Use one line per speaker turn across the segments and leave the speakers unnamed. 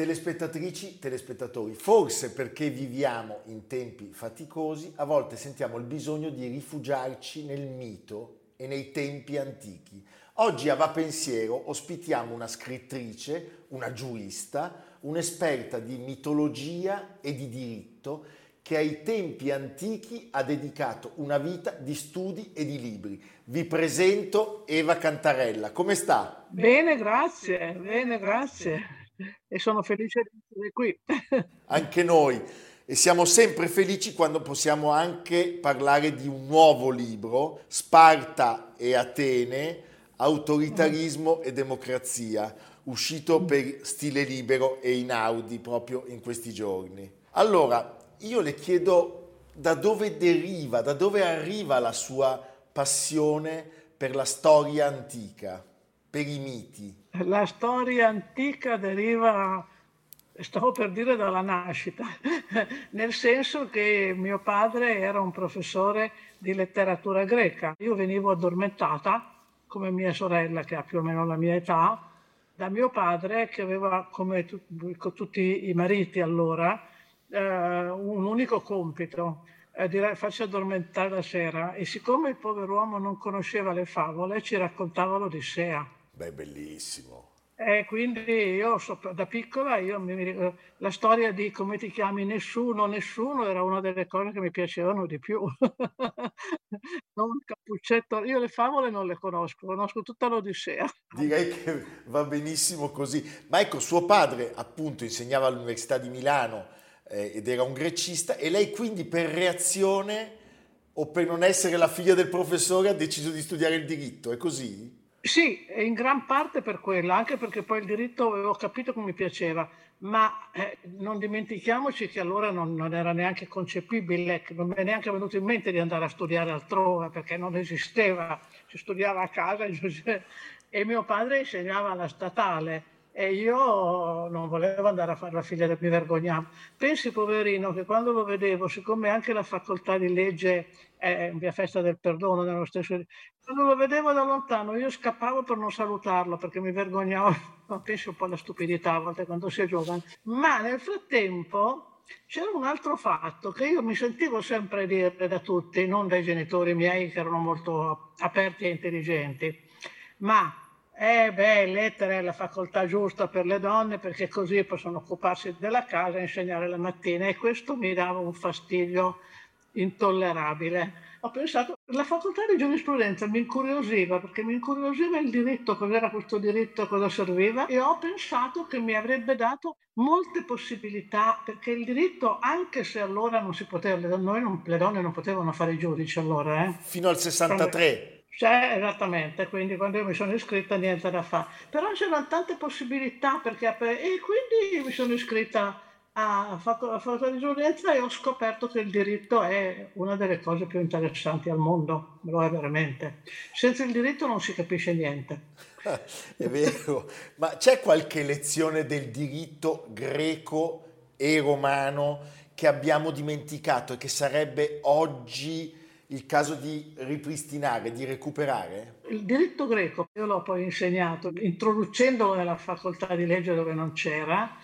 Telespettatrici, telespettatori, forse perché viviamo in tempi faticosi, a volte sentiamo il bisogno di rifugiarci nel mito e nei tempi antichi. Oggi a Va Pensiero ospitiamo una scrittrice, una giurista, un'esperta di mitologia e di diritto che ai tempi antichi ha dedicato una vita di studi e di libri. Vi presento Eva Cantarella. Come sta?
Bene, grazie. Bene, grazie e sono felice di essere qui.
Anche noi. E siamo sempre felici quando possiamo anche parlare di un nuovo libro, Sparta e Atene, autoritarismo e democrazia, uscito per stile libero e in Audi proprio in questi giorni. Allora, io le chiedo da dove deriva, da dove arriva la sua passione per la storia antica, per i miti.
La storia antica deriva, stavo per dire, dalla nascita, nel senso che mio padre era un professore di letteratura greca. Io venivo addormentata, come mia sorella, che ha più o meno la mia età, da mio padre, che aveva, come tu, tutti i mariti allora, eh, un unico compito, eh, dire, addormentare la sera. E siccome il povero uomo non conosceva le favole, ci raccontava l'Odissea.
Beh, bellissimo.
E quindi io da piccola io mi, mi, la storia di come ti chiami nessuno, nessuno era una delle cose che mi piacevano di più. non cappuccetto, io le favole non le conosco, conosco tutta l'Odissea.
Direi che va benissimo così. Ma ecco, suo padre appunto insegnava all'Università di Milano eh, ed era un grecista e lei quindi per reazione o per non essere la figlia del professore ha deciso di studiare il diritto, è così?
Sì, in gran parte per quello, anche perché poi il diritto avevo capito come mi piaceva, ma eh, non dimentichiamoci che allora non, non, era neanche concepibile, non mi è neanche venuto in mente di andare a studiare altrove perché non esisteva, si studiava a casa e mio padre insegnava alla statale e io non volevo andare a fare la figlia mi vergognavo. Pensi, poverino, che quando lo vedevo, siccome anche la facoltà di legge è via Festa del Perdono, nello stesso... quando lo vedevo da lontano io scappavo per non salutarlo perché mi vergognavo, ma penso un po' alla stupidità a volte quando si è giovane. Ma nel frattempo c'era un altro fatto che io mi sentivo sempre dire da tutti, non dai genitori miei che erano molto aperti e intelligenti, ma eh beh, lettere è la facoltà giusta per le donne perché così possono occuparsi della casa e insegnare la mattina e questo mi dava un fastidio intollerabile. Ho pensato, la facoltà di giurisprudenza mi incuriosiva perché mi incuriosiva il diritto, cos'era questo diritto, cosa serviva e ho pensato che mi avrebbe dato molte possibilità perché il diritto, anche se allora non si poteva, noi non, le donne non potevano fare i giudici allora. Eh.
Fino al 63.
Cioè, esattamente, quindi quando io mi sono iscritta niente da fare. Però c'erano tante possibilità perché, e quindi mi sono iscritta a giurisprudenza e ho scoperto che il diritto è una delle cose più interessanti al mondo, lo è veramente. Senza il diritto non si capisce niente.
è vero, ma c'è qualche lezione del diritto greco e romano che abbiamo dimenticato e che sarebbe oggi il caso di ripristinare, di recuperare?
Il diritto greco, io l'ho poi insegnato, introducendolo nella facoltà di legge dove non c'era,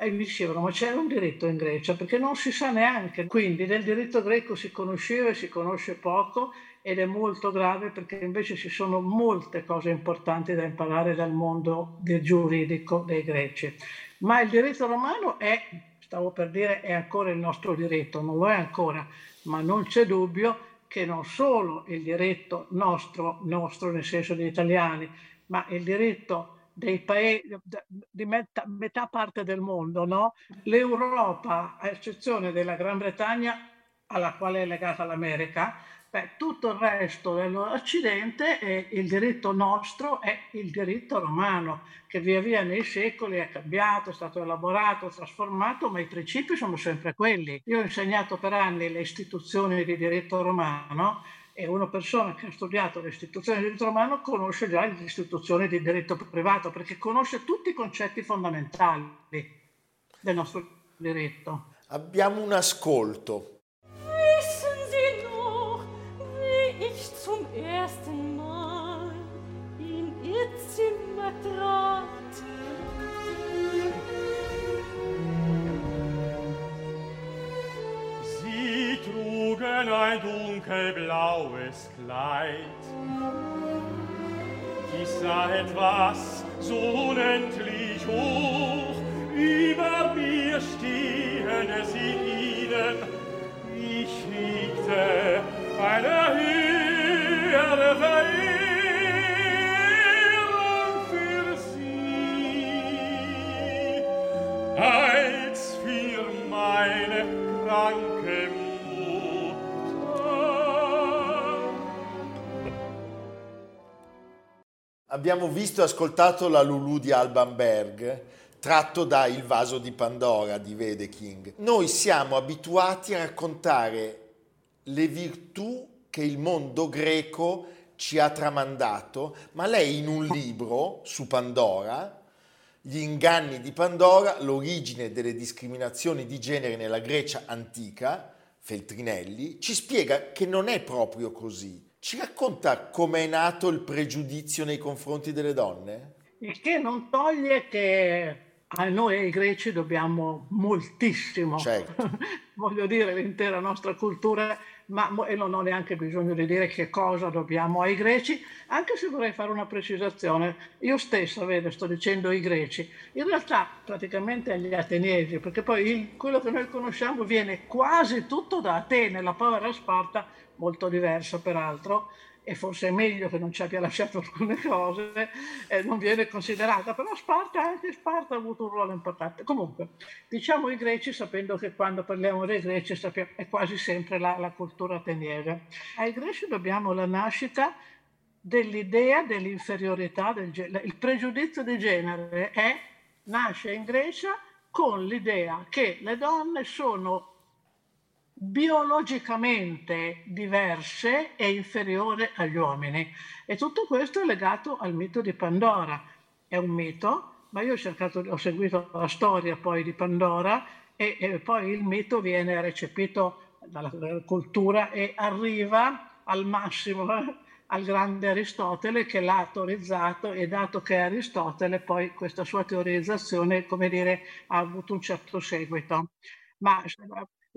e mi dicevano ma c'era un diritto in Grecia perché non si sa neanche, quindi del diritto greco si conosceva e si conosce poco ed è molto grave perché invece ci sono molte cose importanti da imparare dal mondo del giuridico dei greci. Ma il diritto romano è, stavo per dire, è ancora il nostro diritto, non lo è ancora, ma non c'è dubbio che non solo il diritto nostro, nostro nel senso di italiani, ma il diritto dei paesi di metà, metà parte del mondo, no? l'Europa, a eccezione della Gran Bretagna, alla quale è legata l'America, Beh, tutto il resto dell'Occidente, è il diritto nostro è il diritto romano, che via via nei secoli è cambiato, è stato elaborato, trasformato, ma i principi sono sempre quelli. Io ho insegnato per anni le istituzioni di diritto romano e una persona che ha studiato le istituzioni di diritto romano conosce già le istituzioni di diritto privato, perché conosce tutti i concetti fondamentali del nostro diritto.
Abbiamo un ascolto
dunkelblaues Kleid. Ich sah etwas so unendlich hoch, über mir stehen es in ihnen. Ich hegte eine höhere Verehrung für sie, als für meine kranke Mutter.
Abbiamo visto e ascoltato la Lulu di Alban Berg, tratto da Il vaso di Pandora di Vede King. Noi siamo abituati a raccontare le virtù che il mondo greco ci ha tramandato, ma lei in un libro su Pandora, Gli inganni di Pandora, l'origine delle discriminazioni di genere nella Grecia antica, Feltrinelli, ci spiega che non è proprio così. Ci racconta come è nato il pregiudizio nei confronti delle donne?
Il che non toglie che a noi ai greci dobbiamo moltissimo, certo. voglio dire, l'intera nostra cultura ma e non ho neanche bisogno di dire che cosa dobbiamo ai greci, anche se vorrei fare una precisazione. Io stessa, vede, sto dicendo i greci, in realtà praticamente agli ateniesi, perché poi il, quello che noi conosciamo viene quasi tutto da Atene, la povera Sparta, molto diversa peraltro, e forse è meglio che non ci abbia lasciato alcune cose, eh, non viene considerata, però Sparta, anche Sparta ha avuto un ruolo importante. Comunque, diciamo i greci, sapendo che quando parliamo dei greci sappiamo, è quasi sempre la, la cultura ateniese. Ai greci dobbiamo la nascita dell'idea dell'inferiorità del. Il pregiudizio di genere è, nasce in Grecia con l'idea che le donne sono biologicamente diverse e inferiore agli uomini. E tutto questo è legato al mito di Pandora. È un mito, ma io ho, cercato, ho seguito la storia poi di Pandora e, e poi il mito viene recepito dalla cultura e arriva al massimo eh, al grande Aristotele che l'ha autorizzato e dato che Aristotele poi questa sua teorizzazione, come dire, ha avuto un certo seguito. Ma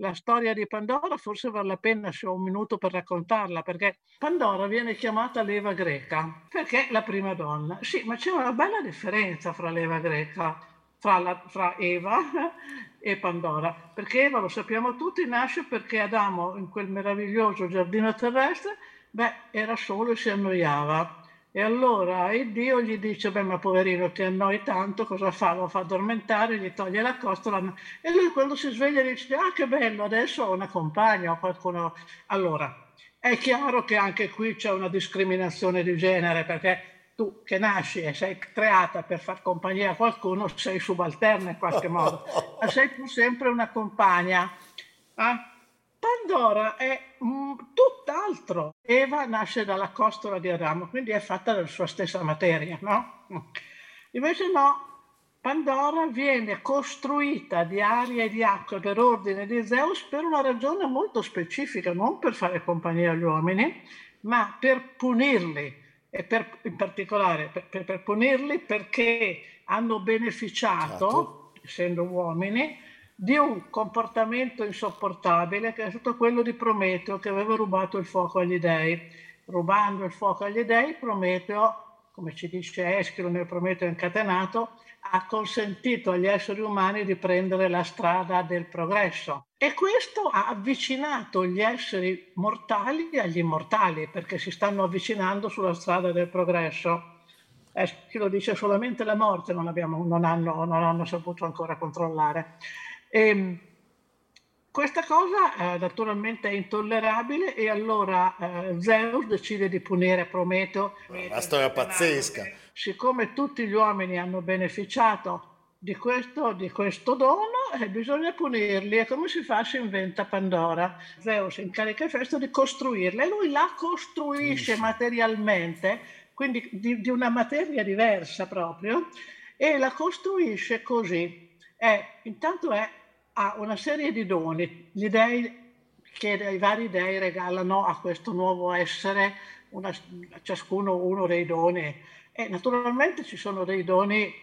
la storia di Pandora forse vale la pena se ho un minuto per raccontarla, perché Pandora viene chiamata leva greca, perché è la prima donna. Sì, ma c'è una bella differenza fra l'eva greca, fra, la, fra Eva e Pandora, perché Eva, lo sappiamo tutti, nasce perché Adamo in quel meraviglioso giardino terrestre, beh, era solo e si annoiava e allora il Dio gli dice, beh ma poverino ti annoi tanto, cosa fa? Lo fa addormentare, gli toglie la costola e lui quando si sveglia dice, ah che bello, adesso ho una compagna, ho qualcuno. Allora, è chiaro che anche qui c'è una discriminazione di genere perché tu che nasci e sei creata per far compagnia a qualcuno sei subalterna in qualche modo, ma sei pur sempre una compagna. Eh? Pandora è mm, tutt'altro. Eva nasce dalla costola di Adamo, quindi è fatta della sua stessa materia, no? Invece no, Pandora viene costruita di aria e di acqua per ordine di Zeus per una ragione molto specifica, non per fare compagnia agli uomini, ma per punirli e per, in particolare per, per, per punirli perché hanno beneficiato, certo. essendo uomini, di un comportamento insopportabile che è stato quello di Prometeo che aveva rubato il fuoco agli dei. Rubando il fuoco agli dei, Prometeo, come ci dice Eschilo nel Prometeo incatenato, ha consentito agli esseri umani di prendere la strada del progresso. E questo ha avvicinato gli esseri mortali agli immortali, perché si stanno avvicinando sulla strada del progresso. Eschilo dice solamente la morte non, abbiamo, non, hanno, non hanno saputo ancora controllare. E, ehm, questa cosa eh, naturalmente è intollerabile e allora eh, Zeus decide di punire Prometeo.
Una storia pazzesca.
Siccome tutti gli uomini hanno beneficiato di questo, di questo dono, eh, bisogna punirli. E come si fa? Si inventa Pandora. Zeus incarica Festo di costruirla e lui la costruisce materialmente, quindi di, di una materia diversa proprio, e la costruisce così. È, intanto è ha una serie di doni. Gli dei che i vari dei regalano a questo nuovo essere una, ciascuno uno dei doni. E naturalmente ci sono dei doni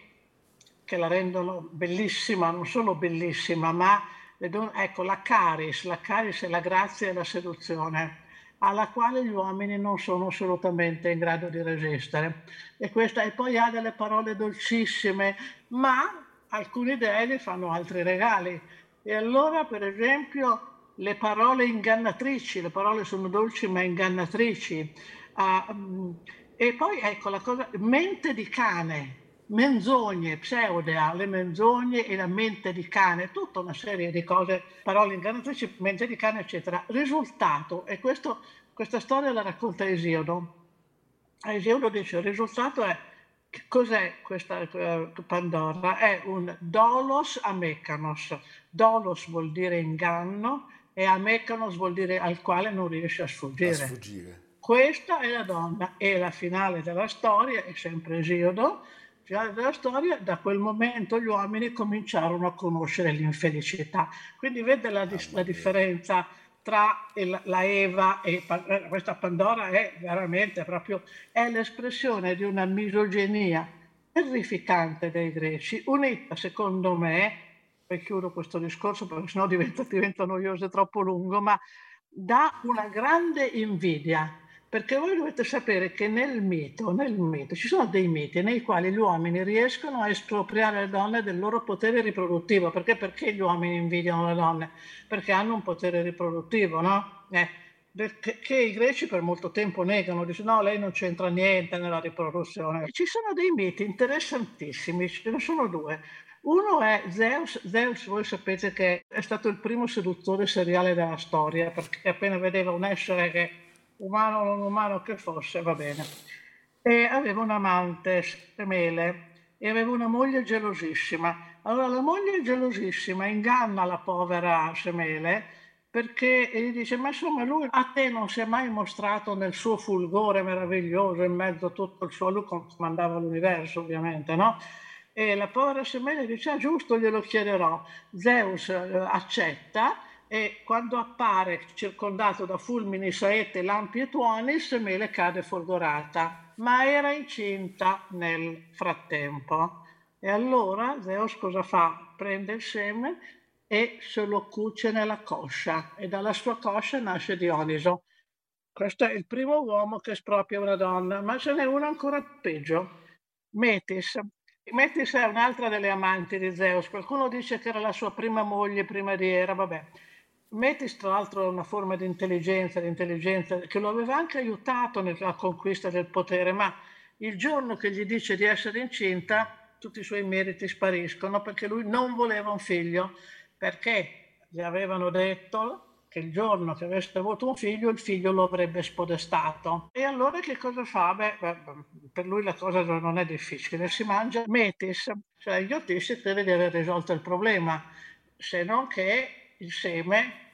che la rendono bellissima, non solo bellissima, ma don- ecco la caris, la caris è la grazia e la seduzione alla quale gli uomini non sono assolutamente in grado di resistere. E, questa, e poi ha delle parole dolcissime, ma alcuni dei le fanno altri regali. E allora, per esempio, le parole ingannatrici, le parole sono dolci ma ingannatrici. Uh, e poi ecco la cosa, mente di cane, menzogne, pseudea, le menzogne e la mente di cane, tutta una serie di cose, parole ingannatrici, mente di cane, eccetera. Risultato, e questo, questa storia la racconta Esiodo. Esiodo dice, il risultato è Cos'è questa uh, Pandora? È un dolos amecanos. Dolos vuol dire inganno e amecanos vuol dire al quale non riesce a sfuggire. A sfuggire. Questa è la donna e la finale della storia, è sempre Esiodo, finale della storia, da quel momento gli uomini cominciarono a conoscere l'infelicità. Quindi vede la, la differenza tra il, la Eva e eh, questa Pandora è veramente proprio è l'espressione di una misoginia terrificante dei greci, unita secondo me, poi chiudo questo discorso perché sennò diventa, diventa noioso e troppo lungo, ma da una grande invidia perché voi dovete sapere che nel mito, nel mito, ci sono dei miti nei quali gli uomini riescono a espropriare le donne del loro potere riproduttivo. Perché? Perché gli uomini invidiano le donne? Perché hanno un potere riproduttivo, no? Eh, che, i greci per molto tempo negano, dicono no, lei non c'entra niente nella riproduzione. Ci sono dei miti interessantissimi, ce ne sono due. Uno è Zeus, Zeus voi sapete che è stato il primo seduttore seriale della storia, perché appena vedeva un essere che umano o non umano che fosse, va bene. E aveva un amante, Semele, e aveva una moglie gelosissima. Allora la moglie gelosissima inganna la povera Semele perché gli dice ma insomma lui a te non si è mai mostrato nel suo fulgore meraviglioso in mezzo a tutto il suo, lui comandava l'universo ovviamente, no? E la povera Semele dice ah giusto glielo chiederò. Zeus eh, accetta e quando appare circondato da fulmini, saette, lampi e tuoni, Semele cade folgorata, ma era incinta nel frattempo. E allora Zeus cosa fa? Prende il seme e se lo cuce nella coscia e dalla sua coscia nasce Dioniso. Questo è il primo uomo che espropria una donna, ma ce n'è uno ancora peggio, Metis. Metis è un'altra delle amanti di Zeus. Qualcuno dice che era la sua prima moglie prima di Era, vabbè. Metis, tra l'altro, è una forma di intelligenza, di intelligenza che lo aveva anche aiutato nella conquista del potere, ma il giorno che gli dice di essere incinta, tutti i suoi meriti spariscono perché lui non voleva un figlio, perché gli avevano detto che il giorno che avesse avuto un figlio, il figlio lo avrebbe spodestato. E allora che cosa fa? Beh, per lui la cosa non è difficile, si mangia Metis, cioè Iotissi crede di aver risolto il problema, se non che il seme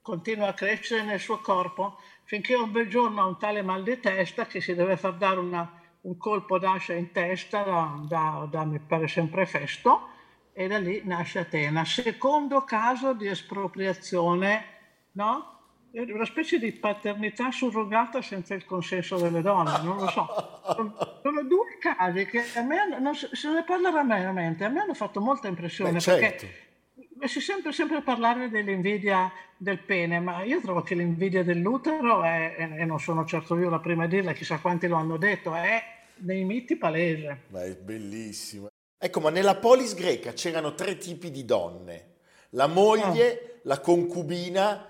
continua a crescere nel suo corpo finché un bel giorno ha un tale mal di testa che si deve far dare una un colpo d'ascia in testa da, da, da mi pare sempre Festo e da lì nasce Atena. Secondo caso di espropriazione, no? Una specie di paternità surrogata senza il consenso delle donne, non lo so. Sono due casi che a me, non, se ne parla raramente, a me hanno fatto molta impressione
Beh, certo.
perché si sente sempre parlare dell'invidia del pene, ma io trovo che l'invidia dell'utero, è, e non sono certo io la prima a dirla, chissà quanti lo hanno detto, è nei miti palese.
Ma è bellissimo. Ecco, ma nella polis greca c'erano tre tipi di donne, la moglie, la concubina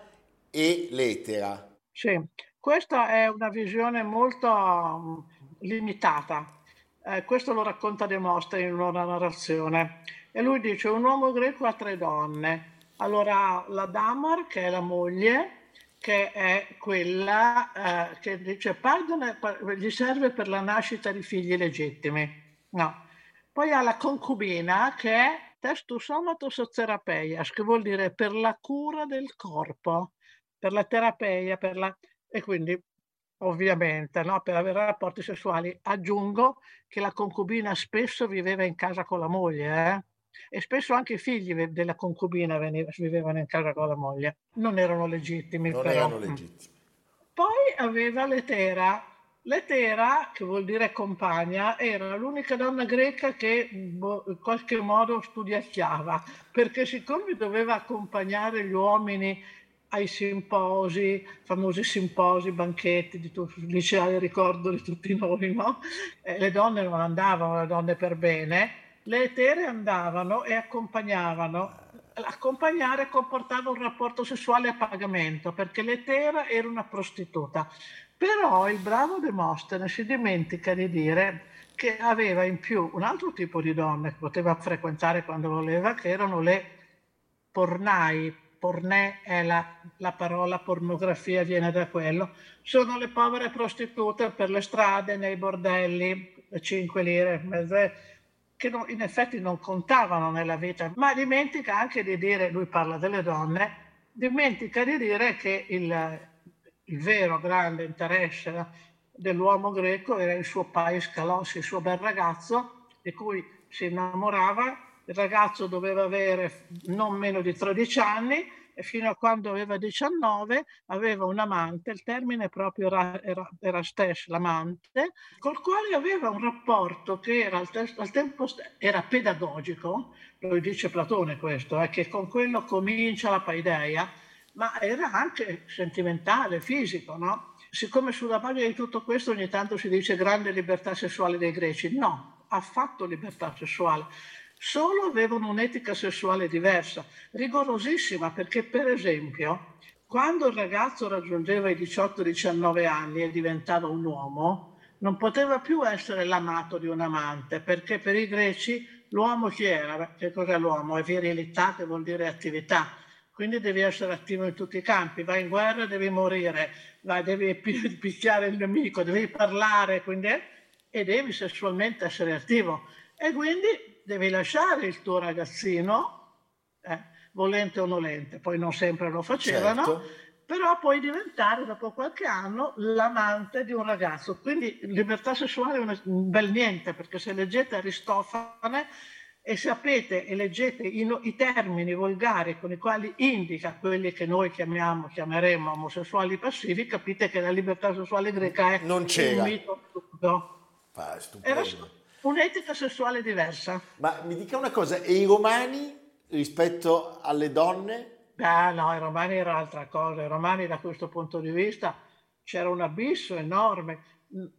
e l'etera.
Sì, questa è una visione molto um, limitata. Eh, questo lo racconta Demostene in una narrazione. E lui dice un uomo greco ha tre donne. Allora la Damar, che è la moglie, che è quella eh, che dice pardone, gli serve per la nascita di figli legittimi. No. Poi ha la concubina che è testus somatos terapeias, che vuol dire per la cura del corpo, per la terapia, per la... e quindi ovviamente no, per avere rapporti sessuali. Aggiungo che la concubina spesso viveva in casa con la moglie, eh? E spesso anche i figli della concubina vivevano in casa con la moglie, non erano legittimi.
Non
però.
erano legittimi.
Poi aveva l'Etera. L'Etera, che vuol dire compagna, era l'unica donna greca che boh, in qualche modo studiacchiava, perché siccome doveva accompagnare gli uomini ai simposi, famosi simposi, banchetti di tutti, liceali ricordo di tutti noi, no? Eh, le donne non andavano, le donne per bene, le etere andavano e accompagnavano. Accompagnare comportava un rapporto sessuale a pagamento perché l'etera era una prostituta. Però il bravo Demostene si dimentica di dire che aveva in più un altro tipo di donne che poteva frequentare quando voleva, che erano le pornai. Pornè è la, la parola pornografia, viene da quello. Sono le povere prostitute per le strade, nei bordelli, 5 lire, mezze, che non, in effetti non contavano nella vita, ma dimentica anche di dire, lui parla delle donne, dimentica di dire che il, il vero grande interesse dell'uomo greco era il suo pais Kalos, il suo bel ragazzo, di cui si innamorava. Il ragazzo doveva avere non meno di 13 anni fino a quando aveva 19 aveva un amante, il termine proprio era, era, era stesso, l'amante, col quale aveva un rapporto che era al, te- al tempo st- era pedagogico, lo dice Platone questo, eh, che con quello comincia la paideia, ma era anche sentimentale, fisico, no? Siccome sulla base di tutto questo ogni tanto si dice grande libertà sessuale dei greci, no, affatto libertà sessuale solo avevano un'etica sessuale diversa, rigorosissima, perché per esempio quando il ragazzo raggiungeva i 18-19 anni e diventava un uomo, non poteva più essere l'amato di un amante, perché per i greci l'uomo chi era? Che cos'è l'uomo? È virilità, che vuol dire attività. Quindi devi essere attivo in tutti i campi, vai in guerra, devi morire, vai, devi picchiare il nemico, devi parlare, quindi, e devi sessualmente essere attivo. E quindi devi lasciare il tuo ragazzino, eh, volente o nolente, poi non sempre lo facevano, certo. però puoi diventare dopo qualche anno l'amante di un ragazzo. Quindi libertà sessuale è un bel niente, perché se leggete Aristofane e sapete e leggete i, i, termini volgari con i quali indica quelli che noi chiamiamo, chiameremo omosessuali passivi, capite che la libertà sessuale greca è
non c'era.
un mito stupido.
Ah, Era
un'etica sessuale diversa.
Ma mi dica una cosa, e i romani rispetto alle donne?
Ah, no, i romani era altra cosa. I romani da questo punto di vista c'era un abisso enorme.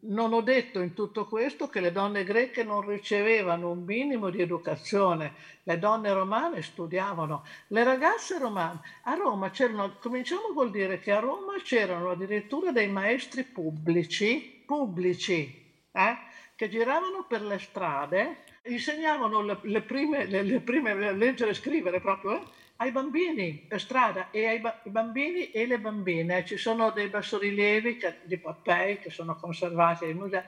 Non ho detto in tutto questo che le donne greche non ricevevano un minimo di educazione, le donne romane studiavano, le ragazze romane a Roma c'erano, cominciamo col dire che a Roma c'erano addirittura dei maestri pubblici, pubblici, eh? Che giravano per le strade, insegnavano le, le prime, le, le prime leggere e scrivere proprio eh, ai bambini per strada e ai ba- bambini e le bambine. Ci sono dei bassorilievi che, di Pompei che sono conservati ai musei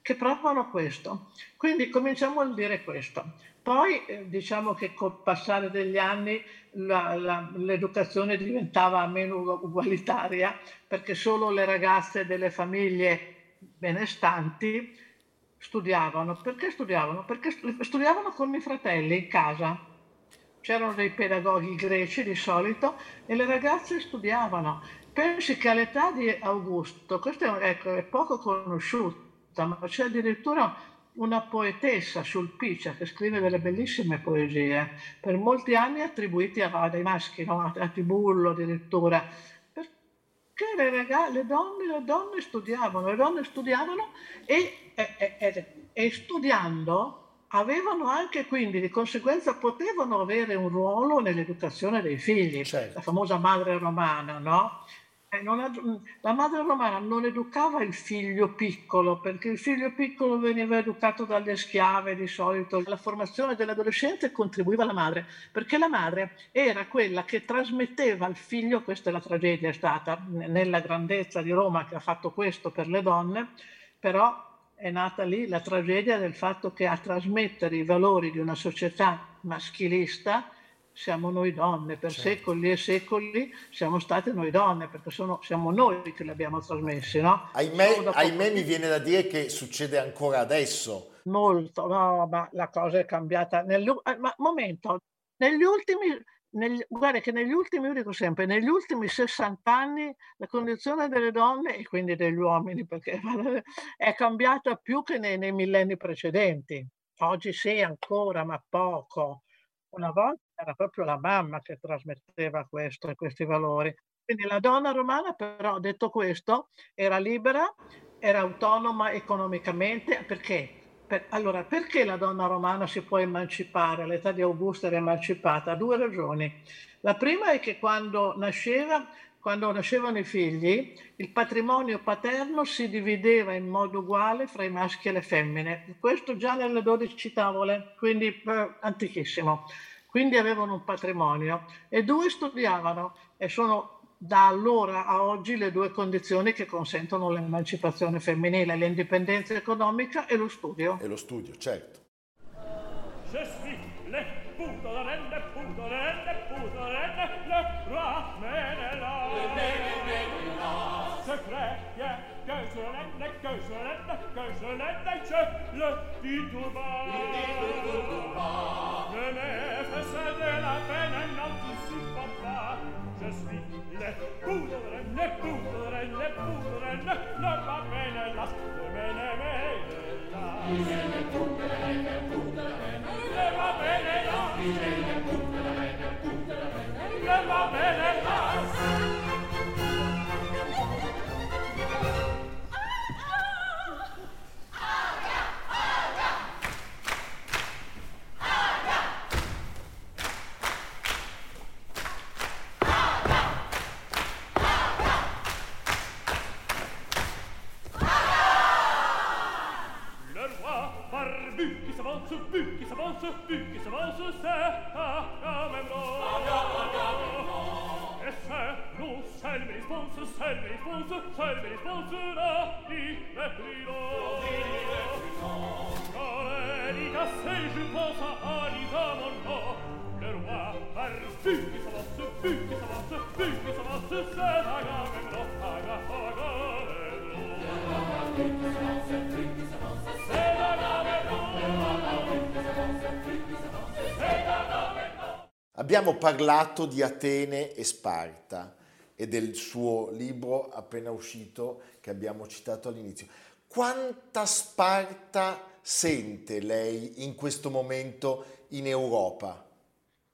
che provano questo. Quindi cominciamo a dire questo. Poi eh, diciamo che col passare degli anni la, la, l'educazione diventava meno ugualitaria perché solo le ragazze delle famiglie benestanti studiavano. Perché studiavano? Perché studiavano con i fratelli in casa. C'erano dei pedagoghi greci di solito e le ragazze studiavano. Pensi che all'età di Augusto, questo è, ecco, è poco conosciuta, ma c'è addirittura una poetessa Sulpicia che scrive delle bellissime poesie, per molti anni attribuiti a, dei maschi, no? a Tibullo addirittura, perché le, ragazze, le, donne, le donne studiavano, le donne studiavano e, e, e, e studiando avevano anche quindi di conseguenza potevano avere un ruolo nell'educazione dei figli, certo. la famosa madre romana, no? Ha, la madre romana non educava il figlio piccolo perché il figlio piccolo veniva educato dalle schiave di solito. La formazione dell'adolescente contribuiva alla madre perché la madre era quella che trasmetteva al figlio, questa è la tragedia è stata nella grandezza di Roma che ha fatto questo per le donne, però è nata lì la tragedia del fatto che a trasmettere i valori di una società maschilista siamo noi donne, per certo. secoli e secoli siamo state noi donne, perché sono, siamo noi che li abbiamo trasmessi, no?
Ahimè, ahimè mi viene da dire che succede ancora adesso.
Molto, no, ma la cosa è cambiata. Negli, eh, ma momento, negli ultimi, negli, guarda che negli ultimi, io dico sempre, negli ultimi 60 anni la condizione delle donne e quindi degli uomini, perché è cambiata più che nei, nei millenni precedenti. Oggi sì, ancora, ma poco. Una volta era proprio la mamma che trasmetteva questo, questi valori. Quindi la donna romana, però, detto questo, era libera, era autonoma economicamente. Perché? Per, allora, perché la donna romana si può emancipare? All'età di Augusto era emancipata? Due ragioni. La prima è che quando nasceva quando nascevano i figli, il patrimonio paterno si divideva in modo uguale fra i maschi e le femmine. Questo già nelle 12 tavole, quindi eh, antichissimo. Quindi avevano un patrimonio e due studiavano e sono da allora a oggi le due condizioni che consentono l'emancipazione femminile, l'indipendenza economica e lo studio.
E lo studio, certo. Le punto la rende pudrenne, pudrenne, pudrenne, non va bene las, bene, bene las. Pudrenne, pudrenne, pudrenne, non va bene las. Abbiamo parlato di Atene e Sparta e del suo libro appena uscito che abbiamo citato all'inizio. Quanta Sparta sente lei in questo momento in Europa?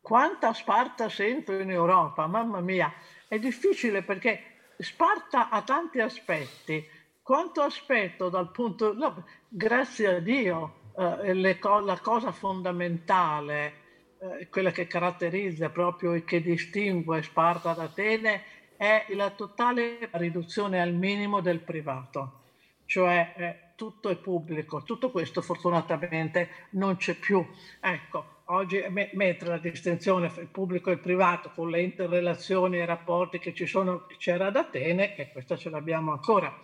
Quanta Sparta sento in Europa, mamma mia, è difficile perché Sparta ha tanti aspetti. Quanto aspetto dal punto, no, grazie a Dio, eh, le, la cosa fondamentale eh, quella che caratterizza proprio e che distingue Sparta da Atene è la totale riduzione al minimo del privato, cioè eh, tutto è pubblico, tutto questo fortunatamente non c'è più. Ecco, oggi me, mentre la distinzione fra il pubblico e il privato con le interrelazioni e i rapporti che ci sono c'era ad Atene e questa ce l'abbiamo ancora.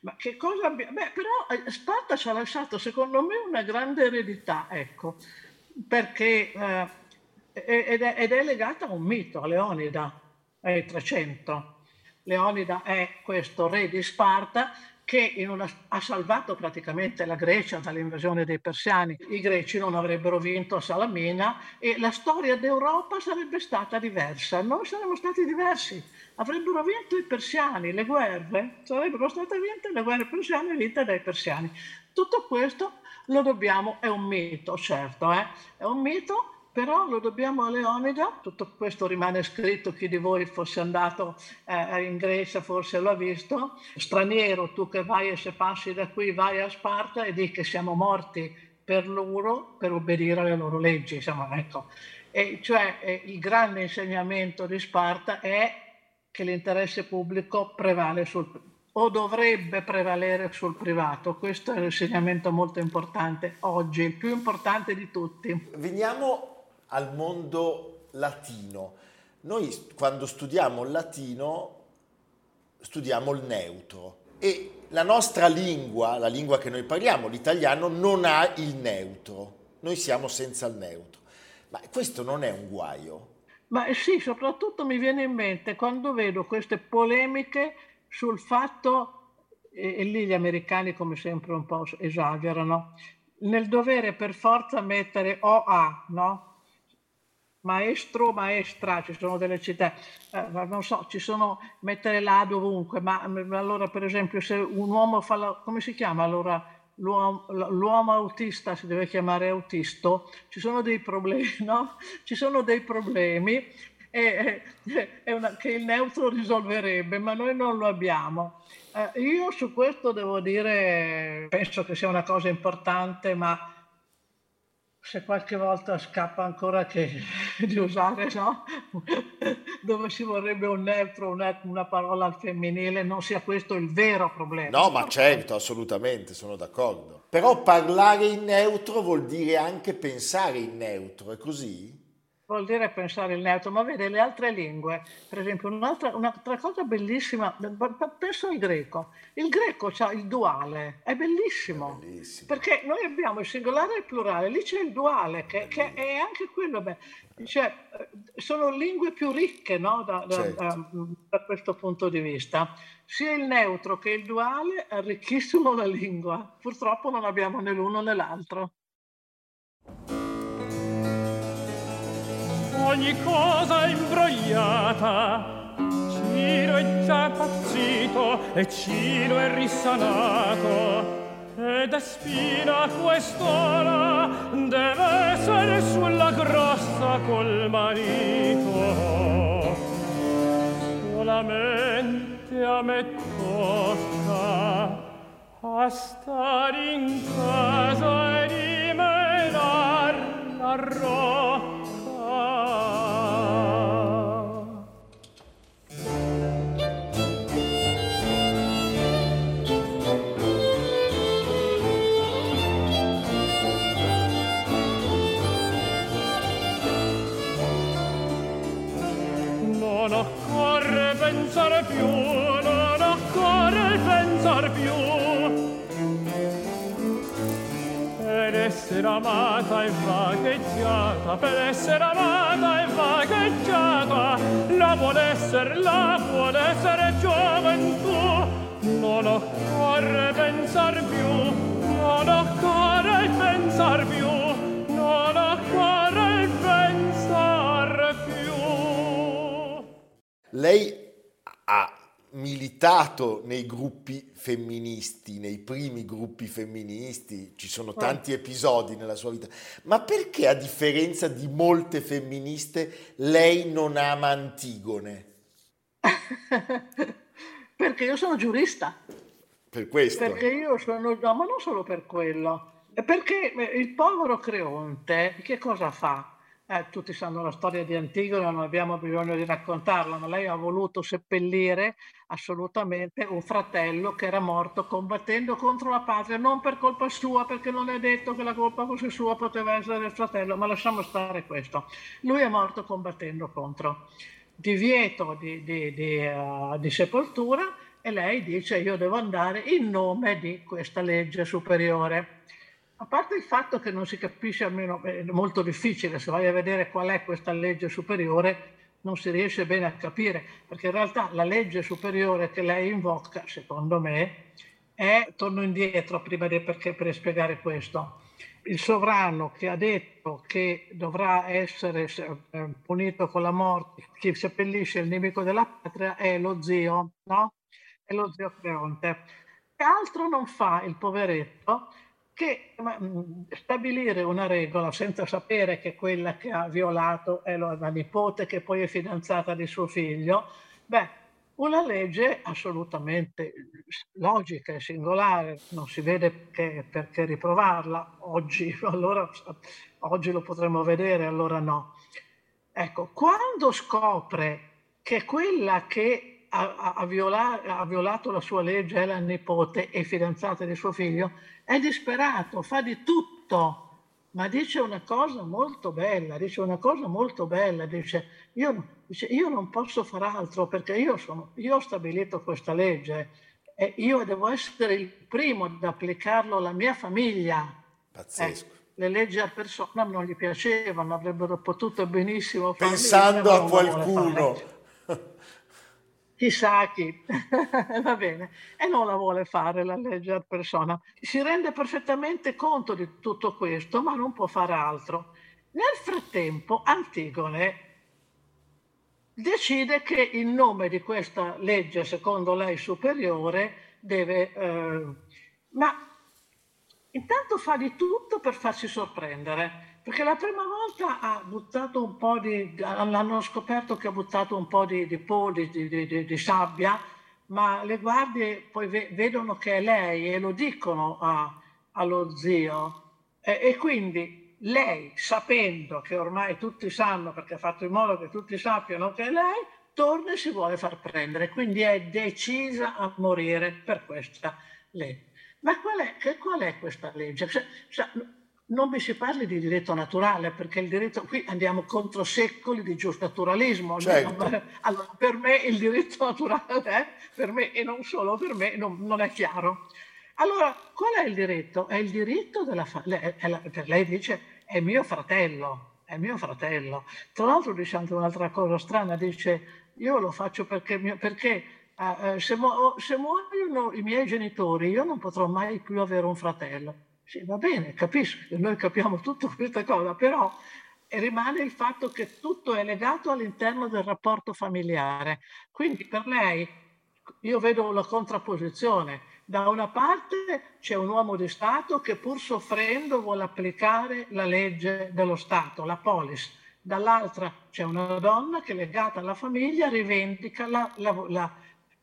Ma che cosa abbiamo? Beh, però eh, Sparta ci ha lasciato secondo me una grande eredità, ecco, perché eh, ed è, ed è legata a un mito, a Leonida, ai 300. Leonida è questo re di Sparta che una, ha salvato praticamente la Grecia dall'invasione dei persiani. I greci non avrebbero vinto a Salamina e la storia d'Europa sarebbe stata diversa. Noi saremmo stati diversi. Avrebbero vinto i persiani, le guerre, sarebbero state vinte le guerre persiane vinte dai persiani. Tutto questo lo dobbiamo, è un mito, certo, eh? è un mito però lo dobbiamo a Leonida, tutto questo rimane scritto, chi di voi fosse andato eh, in Grecia forse lo ha visto, straniero tu che vai e se passi da qui vai a Sparta e di che siamo morti per loro, per obbedire alle loro leggi, insomma, ecco. E cioè eh, il grande insegnamento di Sparta è che l'interesse pubblico prevale sul, o dovrebbe prevalere sul privato. Questo è un insegnamento molto importante oggi, il più importante di tutti.
Veniamo al mondo latino. Noi quando studiamo il latino studiamo il neutro e la nostra lingua, la lingua che noi parliamo, l'italiano, non ha il neutro. Noi siamo senza il neutro. Ma questo non è un guaio?
Ma sì, soprattutto mi viene in mente quando vedo queste polemiche sul fatto, e, lì gli americani come sempre un po' esagerano, nel dovere per forza mettere OA, no? Maestro, maestra, ci sono delle città, eh, non so, ci sono, mettere là dovunque, ma, ma allora per esempio se un uomo fa la, come si chiama allora? L'uomo, l'uomo, autista si deve chiamare autisto, ci sono dei problemi, no? Ci sono dei problemi e, e, una, che il neutro risolverebbe, ma noi non lo abbiamo. Eh, io su questo devo dire, penso che sia una cosa importante, ma se qualche volta scappa ancora che, di usare, no? dove si vorrebbe un neutro, una, parola al femminile, non sia questo il vero problema.
No, ma certo, assolutamente, sono d'accordo. Però parlare in neutro vuol dire anche pensare in neutro, è così?
Vuol dire pensare il neutro, ma vede le altre lingue, per esempio un'altra, un'altra cosa bellissima, penso al greco, il greco ha il duale, è bellissimo, è bellissimo, perché noi abbiamo il singolare e il plurale, lì c'è il duale, che, che è anche quello, beh, cioè, sono lingue più ricche no? da, certo. da, da, questo punto di vista. Sia il neutro che il duale arricchiscono la lingua, purtroppo non abbiamo né l'uno né l'altro.
Ogni cosa imbrogliata. Ciro è già pazzito e Ciro è risanato. Ed è spina quest'ora deve essere sulla grossa col marito. Solamente a me tocca a stare in casa e dimenar la roba più. Per essere amata e vagheggiata, per essere amata e vagheggiata, la vuole essere, la vuole essere gioventù. Non occorre pensar più, non occorre pensar più, non occorre pensar più.
Lei militato nei gruppi femministi, nei primi gruppi femministi, ci sono tanti episodi nella sua vita, ma perché a differenza di molte femministe lei non ama Antigone?
perché io sono giurista.
Per questo?
Perché io sono, no, ma non solo per quello, perché il povero Creonte che cosa fa? Eh, tutti sanno la storia di Antigone, non abbiamo bisogno di raccontarla, ma lei ha voluto seppellire assolutamente un fratello che era morto combattendo contro la patria, non per colpa sua, perché non è detto che la colpa fosse sua, poteva essere del fratello, ma lasciamo stare questo. Lui è morto combattendo contro. Divieto di, di, di, uh, di sepoltura e lei dice io devo andare in nome di questa legge superiore a parte il fatto che non si capisce, almeno è molto difficile, se vai a vedere qual è questa legge superiore, non si riesce bene a capire, perché in realtà la legge superiore che lei invoca, secondo me, è, torno indietro prima di, perché, per spiegare questo, il sovrano che ha detto che dovrà essere eh, punito con la morte chi seppellisce il nemico della patria è lo zio, no? È lo zio Creonte. E altro non fa il poveretto che mm, stabilire una regola senza sapere che quella che ha violato è la nipote che poi è fidanzata di suo figlio, beh, una legge assolutamente logica e singolare, non si vede perché, perché riprovarla oggi, allora, oggi lo potremmo vedere, allora no. Ecco, quando scopre che quella che ha, ha, viola, ha violato la sua legge è la nipote e fidanzata di suo figlio, è disperato, fa di tutto ma dice una cosa molto bella, dice una cosa molto bella, dice io, dice, io non posso fare altro perché io, sono, io ho stabilito questa legge e io devo essere il primo ad applicarlo alla mia famiglia.
Pazzesco. Eh,
le leggi a persona non gli piacevano, avrebbero potuto benissimo
farlo. Pensando a qualcuno
chissà chi, va bene, e non la vuole fare la legge persona. Si rende perfettamente conto di tutto questo, ma non può fare altro. Nel frattempo, Antigone decide che il nome di questa legge, secondo lei superiore, deve... Eh, ma intanto fa di tutto per farsi sorprendere perché la prima volta ha buttato un po' di, l'hanno scoperto che ha buttato un po' di, di, di, di, di sabbia, ma le guardie poi ve, vedono che è lei e lo dicono a, allo zio. E, e, quindi lei, sapendo che ormai tutti sanno, perché ha fatto in modo che tutti sappiano che è lei, torna e si vuole far prendere. Quindi è decisa a morire per questa legge. Ma qual è, qual è questa legge? Cioè, cioè, non mi si parli di diritto naturale, perché il diritto qui andiamo contro secoli di giusnaturalismo.
Certo.
Allora, per me il diritto naturale, per me e non solo per me, non, non è chiaro. Allora, qual è il diritto? È il diritto della famiglia. Per lei dice, è mio fratello, è mio fratello. Tra l'altro dice anche un'altra cosa strana, dice, io lo faccio perché, perché uh, se, mu- se muoiono i miei genitori, io non potrò mai più avere un fratello. Sì, va bene, capisco che noi capiamo tutta questa cosa, però rimane il fatto che tutto è legato all'interno del rapporto familiare. Quindi per lei io vedo la contrapposizione. Da una parte c'è un uomo di Stato che pur soffrendo vuole applicare la legge dello Stato, la polis. Dall'altra c'è una donna che legata alla famiglia rivendica la, la, la,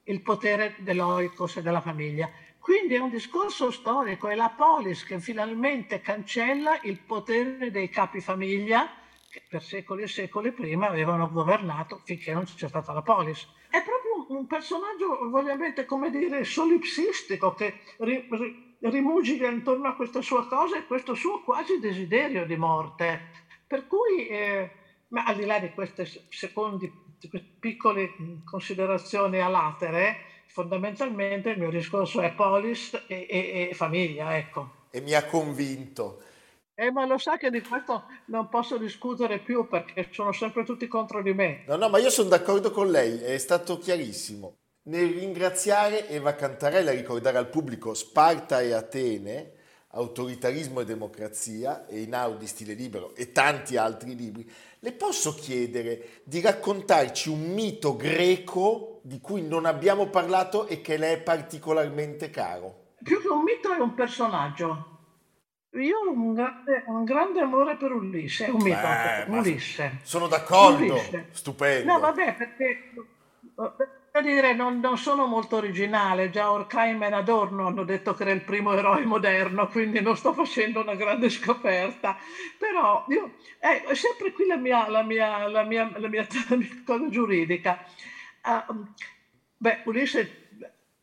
il potere dell'oikos e della famiglia. Quindi è un discorso storico, è la polis che finalmente cancella il potere dei capi famiglia che per secoli e secoli prima avevano governato finché non c'è stata la polis. È proprio un personaggio, ovviamente, come dire, solipsistico che ri, ri, rimugica intorno a questa sua cosa e questo suo quasi desiderio di morte. Per cui, eh, ma al di là di queste secondi, queste piccole considerazioni a latere, fondamentalmente il mio discorso è polis e, e, e famiglia, ecco.
E mi ha convinto.
Eh, ma lo sa che di questo non posso discutere più perché sono sempre tutti contro di me.
No, no, ma io sono d'accordo con lei, è stato chiarissimo. Nel ringraziare Eva Cantarella e ricordare al pubblico Sparta e Atene, Autoritarismo e democrazia, e Inaudi, Stile libero e tanti altri libri, le posso chiedere di raccontarci un mito greco di cui non abbiamo parlato e che le è particolarmente caro?
Più che un mito è un personaggio. Io ho un grande, un grande amore per Ulisse, è un mito, Beh, Ulisse.
Sono d'accordo, Ulisse. stupendo.
No, vabbè, perché per dire, non, non, sono molto originale, già Orkheim e Adorno hanno detto che era il primo eroe moderno, quindi non sto facendo una grande scoperta, però io, eh, è sempre qui la mia, la mia, la mia, la mia, la mia cosa giuridica. Uh, beh, Ulisse,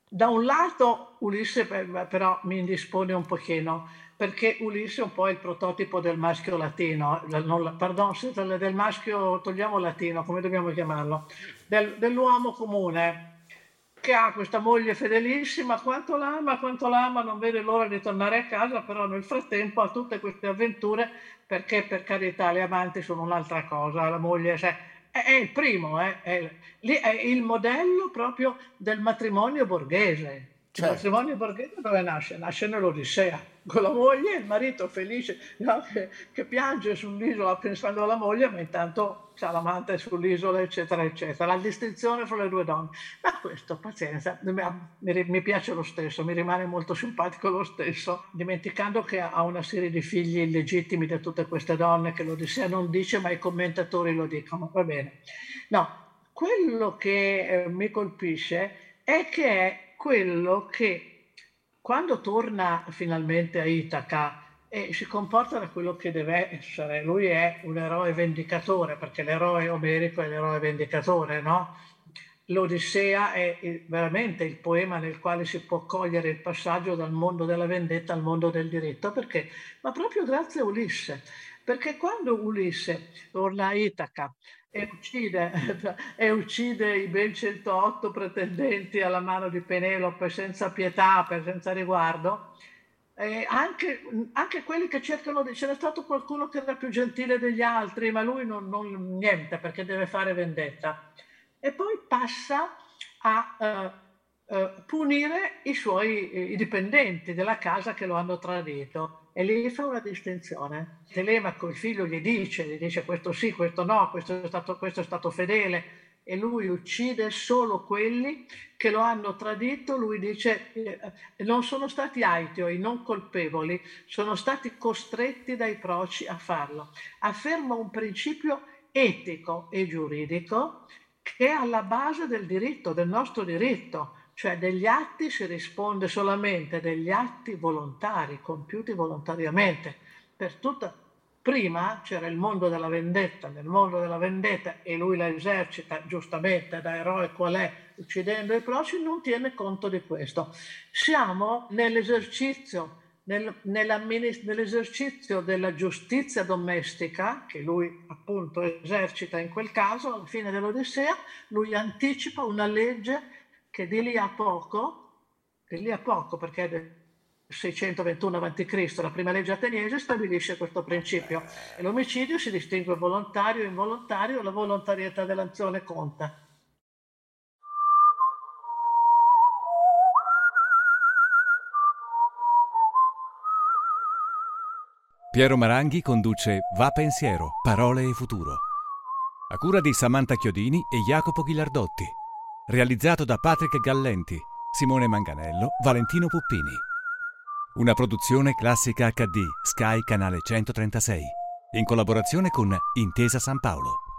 da un lato Ulisse però mi indispone un pochino, perché Ulisse è un po' il prototipo del maschio latino, non, pardon, del maschio, togliamo latino, come dobbiamo chiamarlo, del, dell'uomo comune, che ha questa moglie fedelissima, quanto l'ama, quanto l'ama, non vede l'ora di tornare a casa, però nel frattempo ha tutte queste avventure, perché per carità le amanti sono un'altra cosa, la moglie cioè, è, è, il primo, eh, è, è il modello proprio del matrimonio borghese. Il matrimonio borghese dove nasce? Nasce nell'Odissea, con la moglie, il marito felice no? che, che, piange sull'isola pensando alla moglie, ma intanto c'ha l'amante sull'isola, eccetera, eccetera. La distinzione fra le due donne. Ma questo, pazienza, mi, mi piace lo stesso, mi rimane molto simpatico lo stesso, dimenticando che ha una serie di figli illegittimi da tutte queste donne che l'Odissea non dice, ma i commentatori lo dicono. Va bene. No, quello che eh, mi colpisce è che è quello che quando torna finalmente a Itaca e si comporta da quello che deve essere, lui è un eroe vendicatore, perché l'eroe omerico è l'eroe vendicatore, no? L'Odissea è veramente il poema nel quale si può cogliere il passaggio dal mondo della vendetta al mondo del diritto, perché? Ma proprio grazie a Ulisse, perché quando Ulisse torna a Itaca e uccide, e uccide i ben 108 pretendenti alla mano di Penelope senza pietà, senza riguardo. E anche, anche, quelli che cercano di... C'era stato qualcuno che era più gentile degli altri, ma lui non, non niente perché deve fare vendetta. E poi passa a uh, uh, punire i suoi i dipendenti della casa che lo hanno tradito e lì fa una distinzione. Telemaco, il figlio, gli dice, gli dice questo sì, questo no, questo è stato, questo è stato fedele, e lui uccide solo quelli che lo hanno tradito. Lui dice eh, non sono stati aitio, i non colpevoli, sono stati costretti dai proci a farlo. Afferma un principio etico e giuridico che è alla base del diritto, del nostro diritto cioè degli atti si risponde solamente degli atti volontari, compiuti volontariamente. Per tutta, prima c'era il mondo della vendetta, nel mondo della vendetta e lui la esercita giustamente da eroe qual è, uccidendo i prossimi, non tiene conto di questo. Siamo nell'esercizio, nel, nell'esercizio della giustizia domestica, che lui appunto esercita in quel caso, alla fine dell'Odissea, lui anticipa una legge che di lì a poco, di lì a poco perché è del 621 a.C., la prima legge ateniese stabilisce questo principio e l'omicidio si distingue volontario e involontario, la volontarietà dell'azione conta.
Piero Maranghi conduce Va Pensiero, Parole e Futuro. A cura di Samantha Chiodini e Jacopo Ghilardotti. Realizzato da Patrick Gallenti, Simone Manganello, Valentino Puppini. Una produzione classica HD, Sky Canale 136, in collaborazione con Intesa San Paolo.